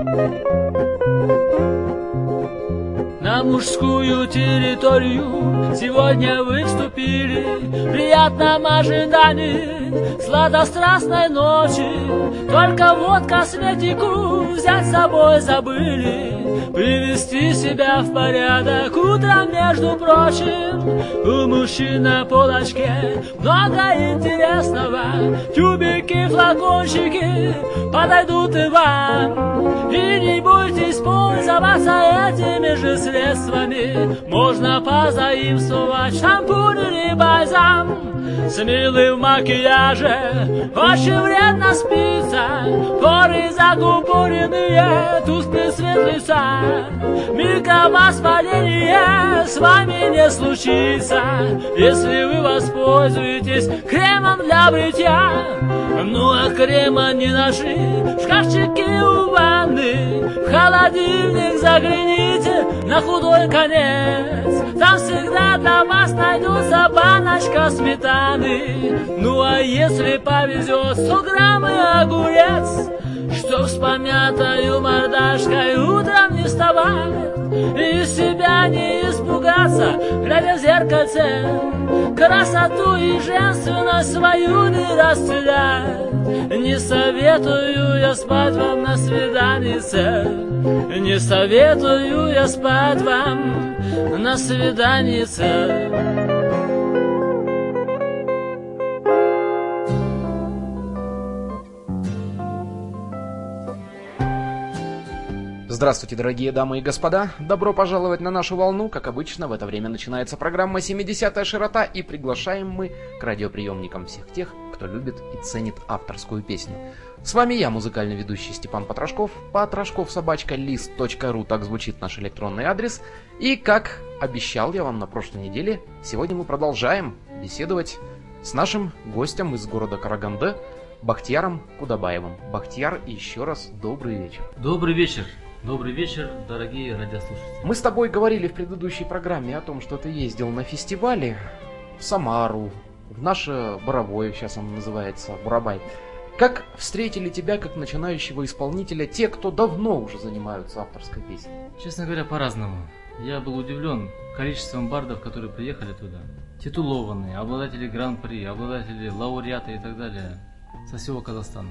Thank you. На мужскую территорию. Сегодня выступили Приятном ожидании сладострастной ночи. Только вот косметику взять с собой забыли. Привести себя в порядок утром, между прочим. У мужчин на полочке много интересного. Тюбики, флакончики подойдут и вам. И не бойтесь пользоваться этими же средствами Можно позаимствовать шампунь или бальзам. Смелый в макияже Очень вредно спится Поры закупоренные Тусклый свет лица Микровоспаление С вами не случится. Если вы воспользуетесь Кремом для бритья Ну а крема не нашли В шкафчике у ванны В холодильник загляните На худой конец. Там всегда для вас найдется баночка сметаны. Ну а если повезет, сто грамм и огурец Что с помятою мордашкой утром не вставать И себя не испугаться, глядя в зеркальце Красоту и женственность свою не расцелять Не советую я спать вам на свиданице Не советую я спать вам на свиданице Здравствуйте, дорогие дамы и господа! Добро пожаловать на нашу волну. Как обычно, в это время начинается программа «70-я широта» и приглашаем мы к радиоприемникам всех тех, кто любит и ценит авторскую песню. С вами я, музыкальный ведущий Степан Потрошков, потрошков собачка лист.ру, так звучит наш электронный адрес. И, как обещал я вам на прошлой неделе, сегодня мы продолжаем беседовать с нашим гостем из города Караганде, Бахтияром Кудабаевым. Бахтияр, еще раз добрый вечер. Добрый вечер. Добрый вечер, дорогие радиослушатели. Мы с тобой говорили в предыдущей программе о том, что ты ездил на фестивале в Самару, в наше Боровое, сейчас он называется, Бурабай. Как встретили тебя как начинающего исполнителя те, кто давно уже занимаются авторской песней? Честно говоря, по-разному. Я был удивлен количеством бардов, которые приехали туда. Титулованные, обладатели гран-при, обладатели лауреата и так далее со всего Казахстана.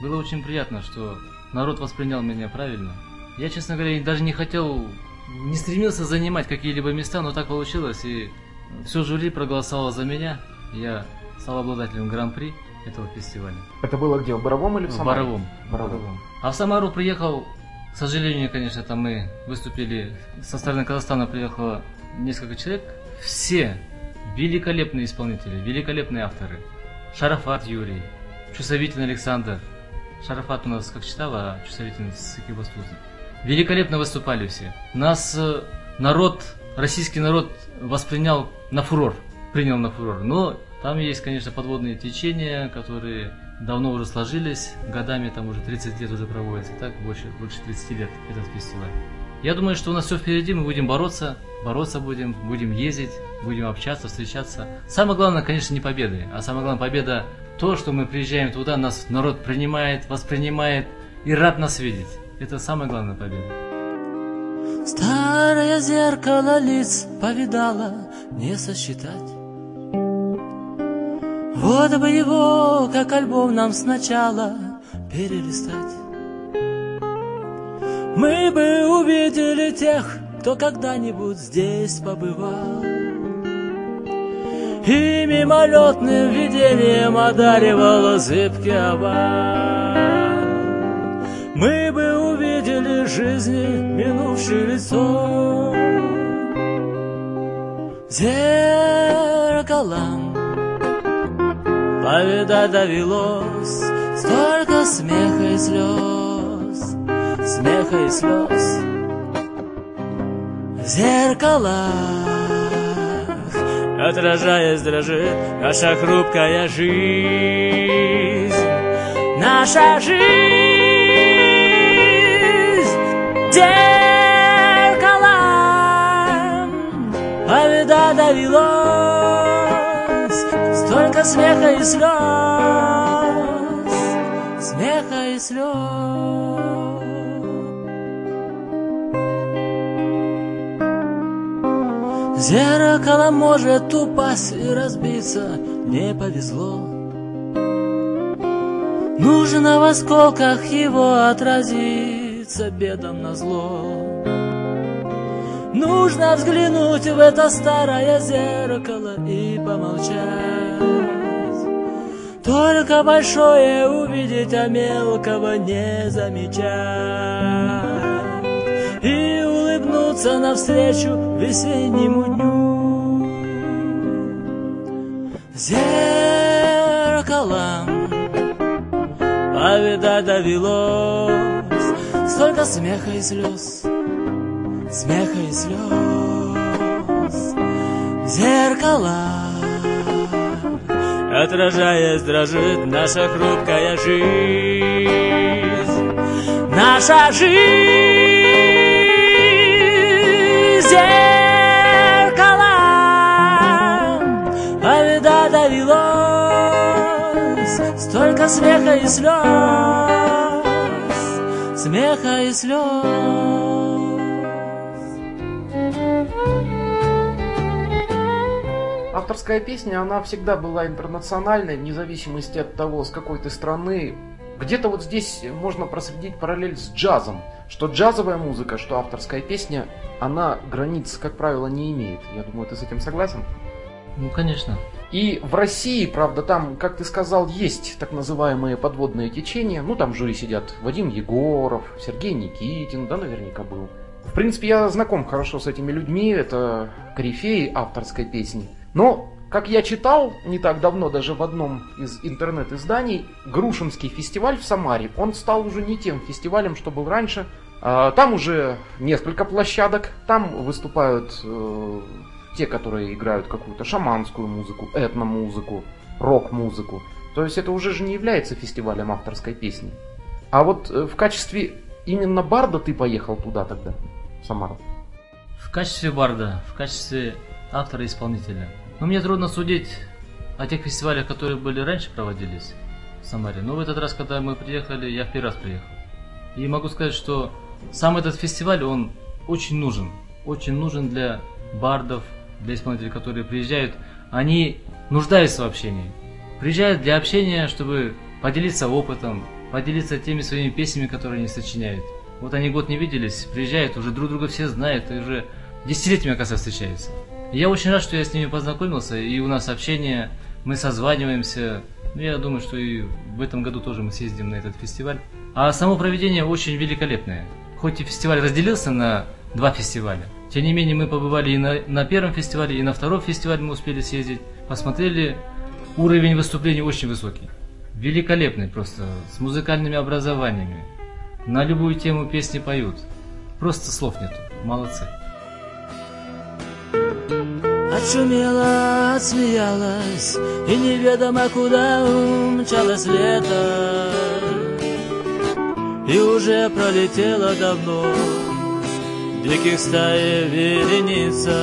Было очень приятно, что народ воспринял меня правильно. Я, честно говоря, даже не хотел, не стремился занимать какие-либо места, но так получилось, и все жюри проголосовало за меня. Я стал обладателем гран-при этого фестиваля. Это было где, в Боровом или в В Самаре? Боровом. Боровом. А в Самару приехал, к сожалению, конечно, там мы выступили, со стороны Казахстана приехало несколько человек. Все великолепные исполнители, великолепные авторы. Шарафат Юрий, Чувствовительный Александр. Шарафат у нас как читал, а Чувствовительный с Экибастуза. Великолепно выступали все. Нас э, народ, российский народ воспринял на фурор, принял на фурор. Но там есть, конечно, подводные течения, которые давно уже сложились, годами там уже 30 лет уже проводится, так больше, больше 30 лет этот фестиваль. Я думаю, что у нас все впереди, мы будем бороться, бороться будем, будем ездить, будем общаться, встречаться. Самое главное, конечно, не победы, а самое главное победа то, что мы приезжаем туда, нас народ принимает, воспринимает и рад нас видеть. Это самая главная победа. Старое зеркало лиц повидала не сосчитать. Вот бы его, как альбом нам сначала перелистать. Мы бы увидели тех, кто когда-нибудь здесь побывал. И мимолетным видением одаривала зыбкий овал. Мы бы увидели жизни минувшее лицо. Зеркалом Повидать довелось Столько смеха и слез Смеха и слез. В зеркалах Отражаясь, дрожит Наша хрупкая жизнь. Наша жизнь зеркалам, а беда довелось столько смеха и слез, смеха и слез. Зеркало может упасть и разбиться, не повезло. Нужно в осколках его отразить отразиться бедом на зло. Нужно взглянуть в это старое зеркало и помолчать. Только большое увидеть, а мелкого не замечать. И улыбнуться навстречу весеннему дню. Зеркалом повидать довелось Столько смеха и слез, смеха и слез. Зеркала Отражаясь, дрожит наша хрупкая жизнь. Наша жизнь. Зеркала Повида довелось Столько смеха и слез Смеха и слез Авторская песня, она всегда была интернациональной, вне зависимости от того, с какой ты страны. Где-то вот здесь можно проследить параллель с джазом, что джазовая музыка, что авторская песня, она границ, как правило, не имеет. Я думаю, ты с этим согласен? Ну, конечно. И в России, правда, там, как ты сказал, есть так называемые подводные течения. Ну, там в жюри сидят Вадим Егоров, Сергей Никитин, да, наверняка был. В принципе, я знаком хорошо с этими людьми, это корифеи авторской песни. Но, как я читал не так давно, даже в одном из интернет-изданий, Грушинский фестиваль в Самаре, он стал уже не тем фестивалем, что был раньше. А, там уже несколько площадок, там выступают э, те, которые играют какую-то шаманскую музыку, этномузыку, рок-музыку. То есть это уже же не является фестивалем авторской песни. А вот э, в качестве именно барда ты поехал туда тогда, в Самару? В качестве барда, в качестве автора-исполнителя. Но мне трудно судить о тех фестивалях, которые были раньше проводились в Самаре. Но в этот раз, когда мы приехали, я в первый раз приехал. И могу сказать, что сам этот фестиваль, он очень нужен. Очень нужен для бардов, для исполнителей, которые приезжают. Они нуждаются в общении. Приезжают для общения, чтобы поделиться опытом, поделиться теми своими песнями, которые они сочиняют. Вот они год не виделись, приезжают, уже друг друга все знают, и уже десятилетиями, оказывается, встречаются. Я очень рад, что я с ними познакомился, и у нас общение, мы созваниваемся. Ну, я думаю, что и в этом году тоже мы съездим на этот фестиваль. А само проведение очень великолепное. Хоть и фестиваль разделился на два фестиваля, тем не менее мы побывали и на, на первом фестивале, и на втором фестивале мы успели съездить. Посмотрели, уровень выступлений очень высокий. Великолепный просто, с музыкальными образованиями. На любую тему песни поют. Просто слов нету. Молодцы. Отшумела, отсмеялась И неведомо куда умчалось лето И уже пролетело давно Диких стаи вереница.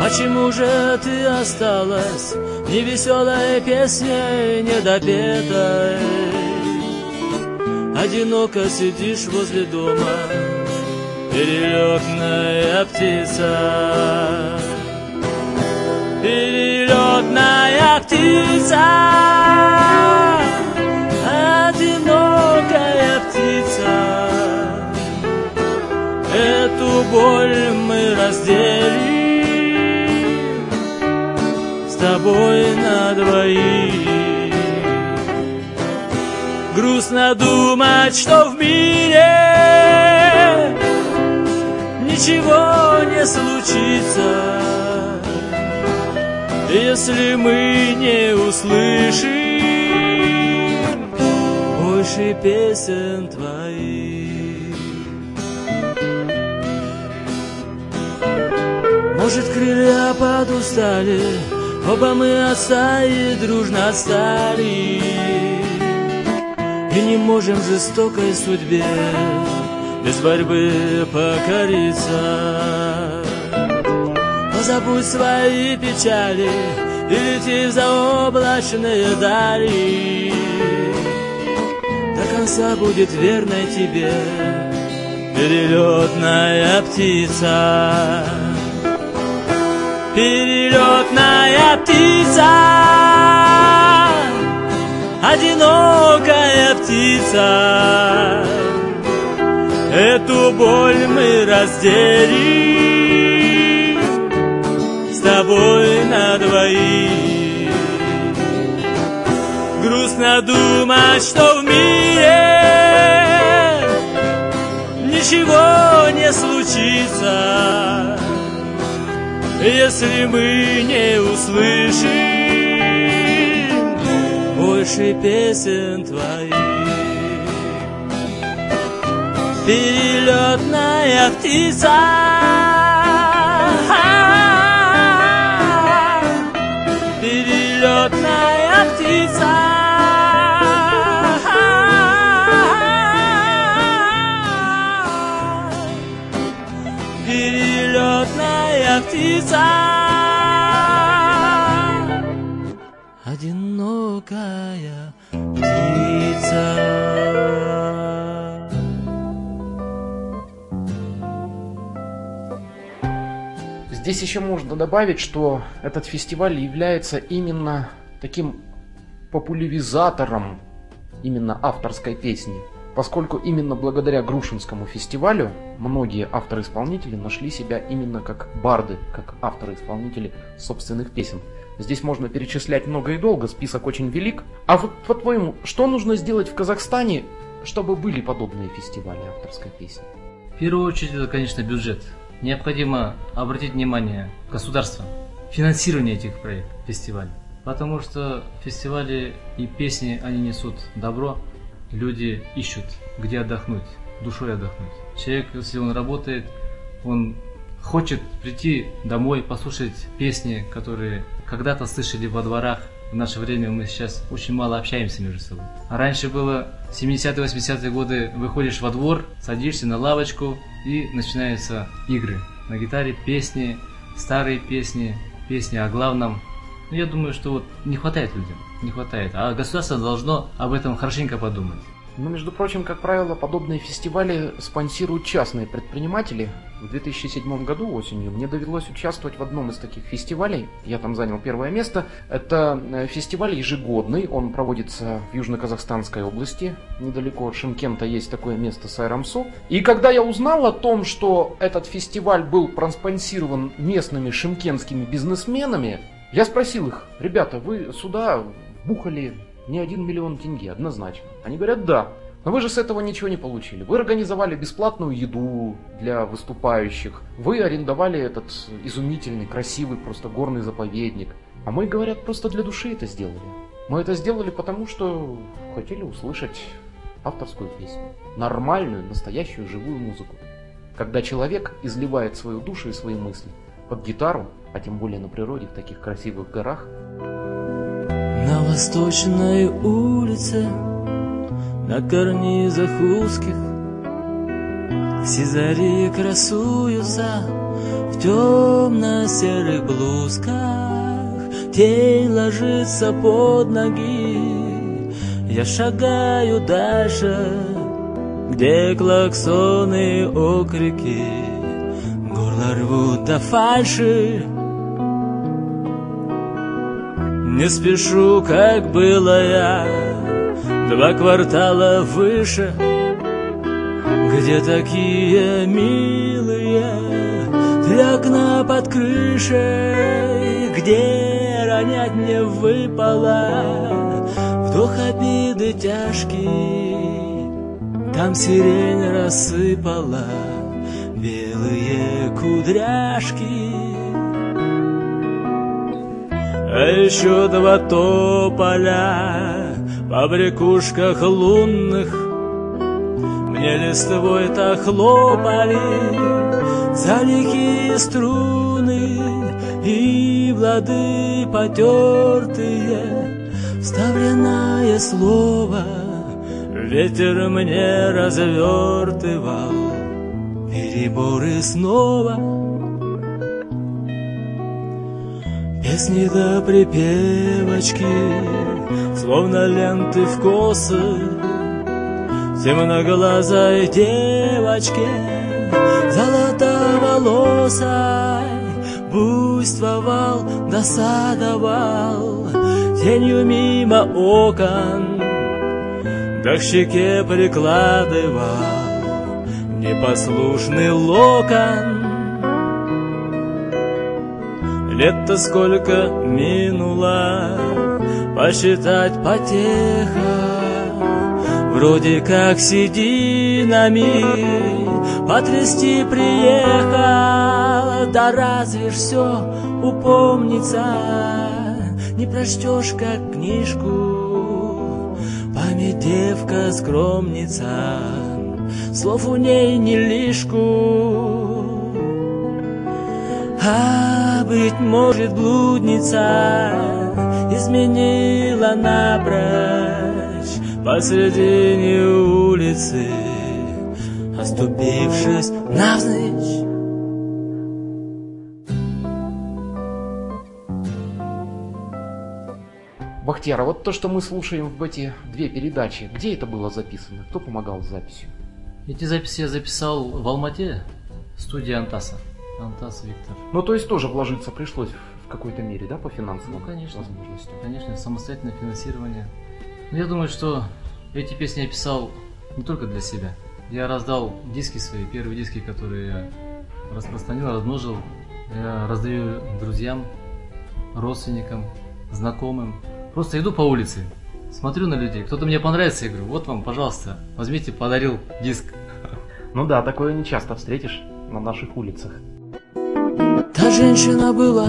Почему же ты осталась Невеселой песней недопетой? Одиноко сидишь возле дома Перелетная птица. Перелетная птица боль мы разделим С тобой на двоих Грустно думать, что в мире ничего не случится, если мы не услышим больше песен твоих. Может, крылья подустали, оба мы от стаи дружно отстали, и не можем жестокой судьбе без борьбы покориться. Позабудь свои печали и лети в заоблачные дали. До конца будет верной тебе перелетная птица. Перелетная птица, одинокая птица. Эту боль мы разделим с тобой на двоих. Грустно думать, что в мире ничего не случится, если мы не услышим больше песен твоих. Перелетная птица, Здесь еще можно добавить, что этот фестиваль является именно таким популяризатором именно авторской песни. Поскольку именно благодаря Грушинскому фестивалю многие авторы-исполнители нашли себя именно как барды, как авторы-исполнители собственных песен. Здесь можно перечислять много и долго, список очень велик. А вот по-твоему, что нужно сделать в Казахстане, чтобы были подобные фестивали авторской песни? В первую очередь, это, конечно, бюджет. Необходимо обратить внимание государства, финансирование этих проектов, фестивалей. Потому что фестивали и песни, они несут добро, люди ищут, где отдохнуть, душой отдохнуть. Человек, если он работает, он хочет прийти домой, послушать песни, которые когда-то слышали во дворах. В наше время мы сейчас очень мало общаемся между собой. А раньше было 70-е, 80-е годы, выходишь во двор, садишься на лавочку и начинаются игры. На гитаре песни, старые песни, песни о главном. Ну, я думаю, что вот не хватает людям, не хватает. А государство должно об этом хорошенько подумать. Но, между прочим, как правило, подобные фестивали спонсируют частные предприниматели. В 2007 году осенью мне довелось участвовать в одном из таких фестивалей. Я там занял первое место. Это э, фестиваль ежегодный, он проводится в Южно-Казахстанской области. Недалеко от Шимкента есть такое место Сайрамсу. И когда я узнал о том, что этот фестиваль был проспонсирован местными шимкентскими бизнесменами, я спросил их, ребята, вы сюда бухали не один миллион тенге, однозначно. Они говорят, да. Но вы же с этого ничего не получили. Вы организовали бесплатную еду для выступающих. Вы арендовали этот изумительный, красивый, просто горный заповедник. А мы, говорят, просто для души это сделали. Мы это сделали потому, что хотели услышать авторскую песню. Нормальную, настоящую, живую музыку. Когда человек изливает свою душу и свои мысли под гитару, а тем более на природе, в таких красивых горах, восточной улице, на карнизах узких, Сизари красуются в темно-серых блузках. Тень ложится под ноги, я шагаю дальше, Где клаксоны окрики, горло рвут до фальши. Не спешу, как было я, Два квартала выше, Где такие милые Три окна под крышей, Где ронять не выпало Вдох обиды тяжкий, Там сирень рассыпала Белые кудряшки а еще два тополя по брякушках лунных. Мне листвой-то хлопали за лихие струны И в лады потертые вставленное слово Ветер мне развертывал. Переборы снова Песни до припевочки, словно ленты в косы, темноглазой девочке, золотоволосой, буйствовал, досадовал, тенью мимо окон, да к щеке прикладывал непослушный локон. Лет-то сколько минуло, посчитать потеха, Вроде как сединами потрясти приехал, Да разве ж все упомнится, не прочтешь как книжку. Память девка скромница, слов у ней не лишку. А быть может блудница изменила напрочь посредине улицы, оступившись навзничь. Бахтияр, а вот то, что мы слушаем в эти две передачи, где это было записано? Кто помогал с записью? Эти записи я записал в Алмате, в студии Антаса. Антас Виктор. Ну, то есть тоже вложиться пришлось в какой-то мере, да, по финансовым Ну, конечно. возможностям? Конечно, самостоятельное финансирование. Но я думаю, что эти песни я писал не только для себя. Я раздал диски свои, первые диски, которые я распространил, размножил. Я раздаю друзьям, родственникам, знакомым. Просто иду по улице, смотрю на людей. Кто-то мне понравится, я говорю, вот вам, пожалуйста, возьмите, подарил диск. Ну да, такое не часто встретишь на наших улицах. Та женщина была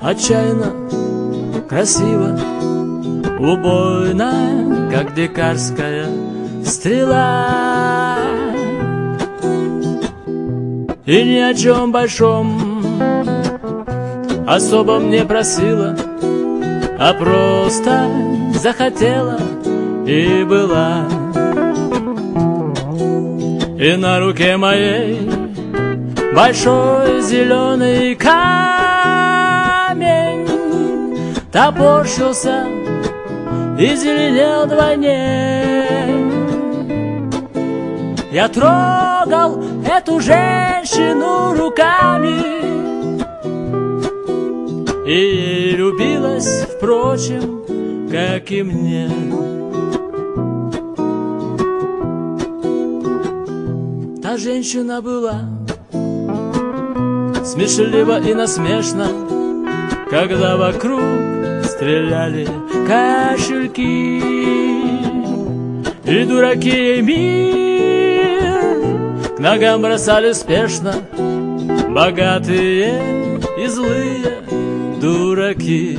отчаянно красива, убойная, как дикарская стрела. И ни о чем большом особом не просила, а просто захотела и была. И на руке моей большой зеленый камень топорщился и зеленел вдвойне. Я трогал эту женщину руками И любилась, впрочем, как и мне. Та женщина была смешлива и насмешна, когда вокруг стреляли кошельки. И дураки ей мир к ногам бросали спешно, богатые и злые дураки.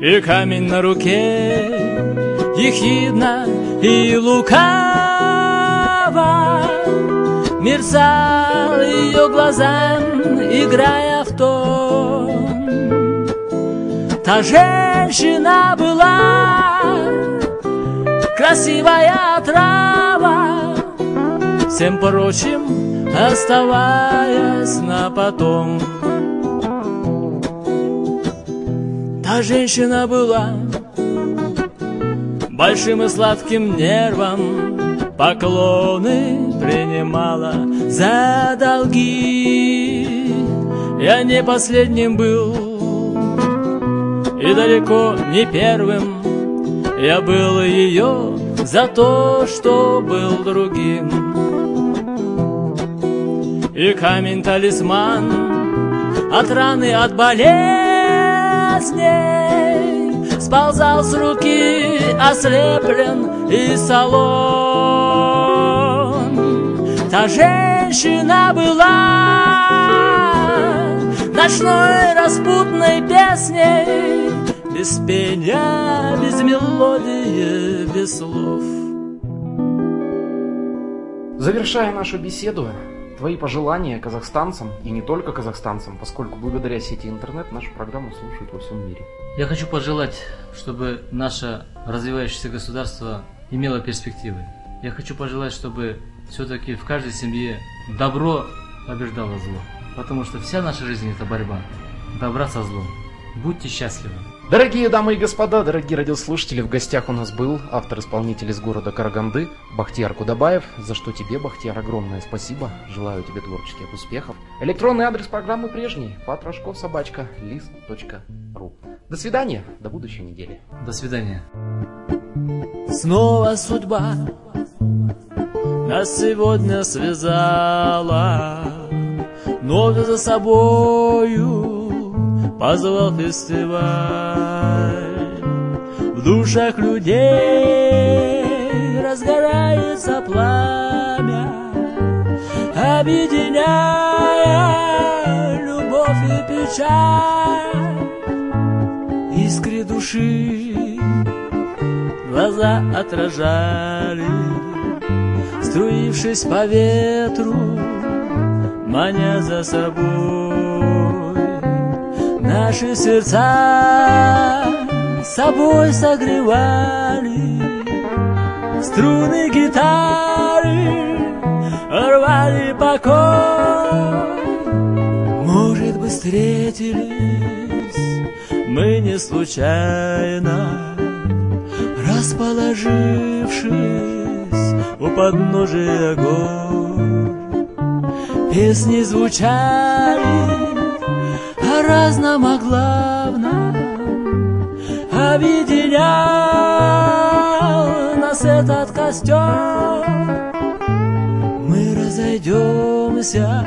И камень на руке ехидно и лукаво Мерцал ее глазам, играя в тон Та женщина была красивая трава Всем прочим оставаясь на потом. Та женщина была большим и сладким нервом Поклоны принимала за долги. Я не последним был и далеко не первым. Я был ее за то, что был другим. И камень-талисман от раны, от болезней Сползал с руки, ослеплен и солон. Та женщина была Ночной распутной песней Без пения, без мелодии, без слов Завершая нашу беседу, твои пожелания казахстанцам, и не только казахстанцам, поскольку благодаря сети интернет нашу программу слушают во всем мире. Я хочу пожелать, чтобы наше развивающееся государство имело перспективы. Я хочу пожелать, чтобы все-таки в каждой семье добро побеждало зло. Потому что вся наша жизнь это борьба. Добра со злом. Будьте счастливы. Дорогие дамы и господа, дорогие радиослушатели, в гостях у нас был автор-исполнитель из города Караганды Бахтияр Кудабаев, за что тебе, Бахтияр, огромное спасибо. Желаю тебе творческих успехов. Электронный адрес программы прежний, патрашков собачка, лист.ру. До свидания, до будущей недели. До свидания. Снова судьба нас сегодня связала, но за собою позвал фестиваль. В душах людей разгорается пламя, объединяя любовь и печаль. Искры души глаза отражали, струившись по ветру, маня за собой. Наши сердца собой согревали, струны гитары рвали покой. Может быть, встретились мы не случайно, расположившись у подножия гор. Песни звучали о разном, о главном, объединял нас этот костер. Мы разойдемся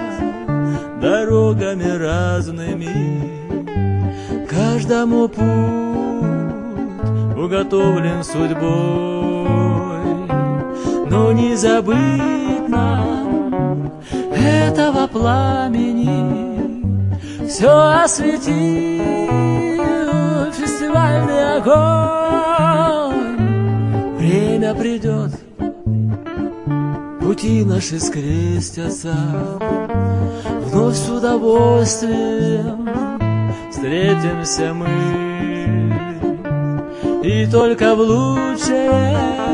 дорогами разными, каждому путь уготовлен судьбой, но не забыть нам этого пламени все осветил фестивальный огонь. Время придет, пути наши скрестятся, вновь с удовольствием встретимся мы. И только в лучшее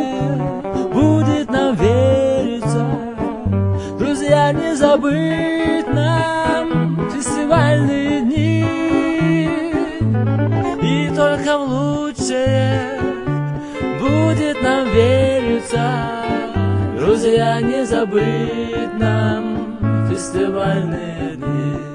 друзья, не забыть нам фестивальные дни.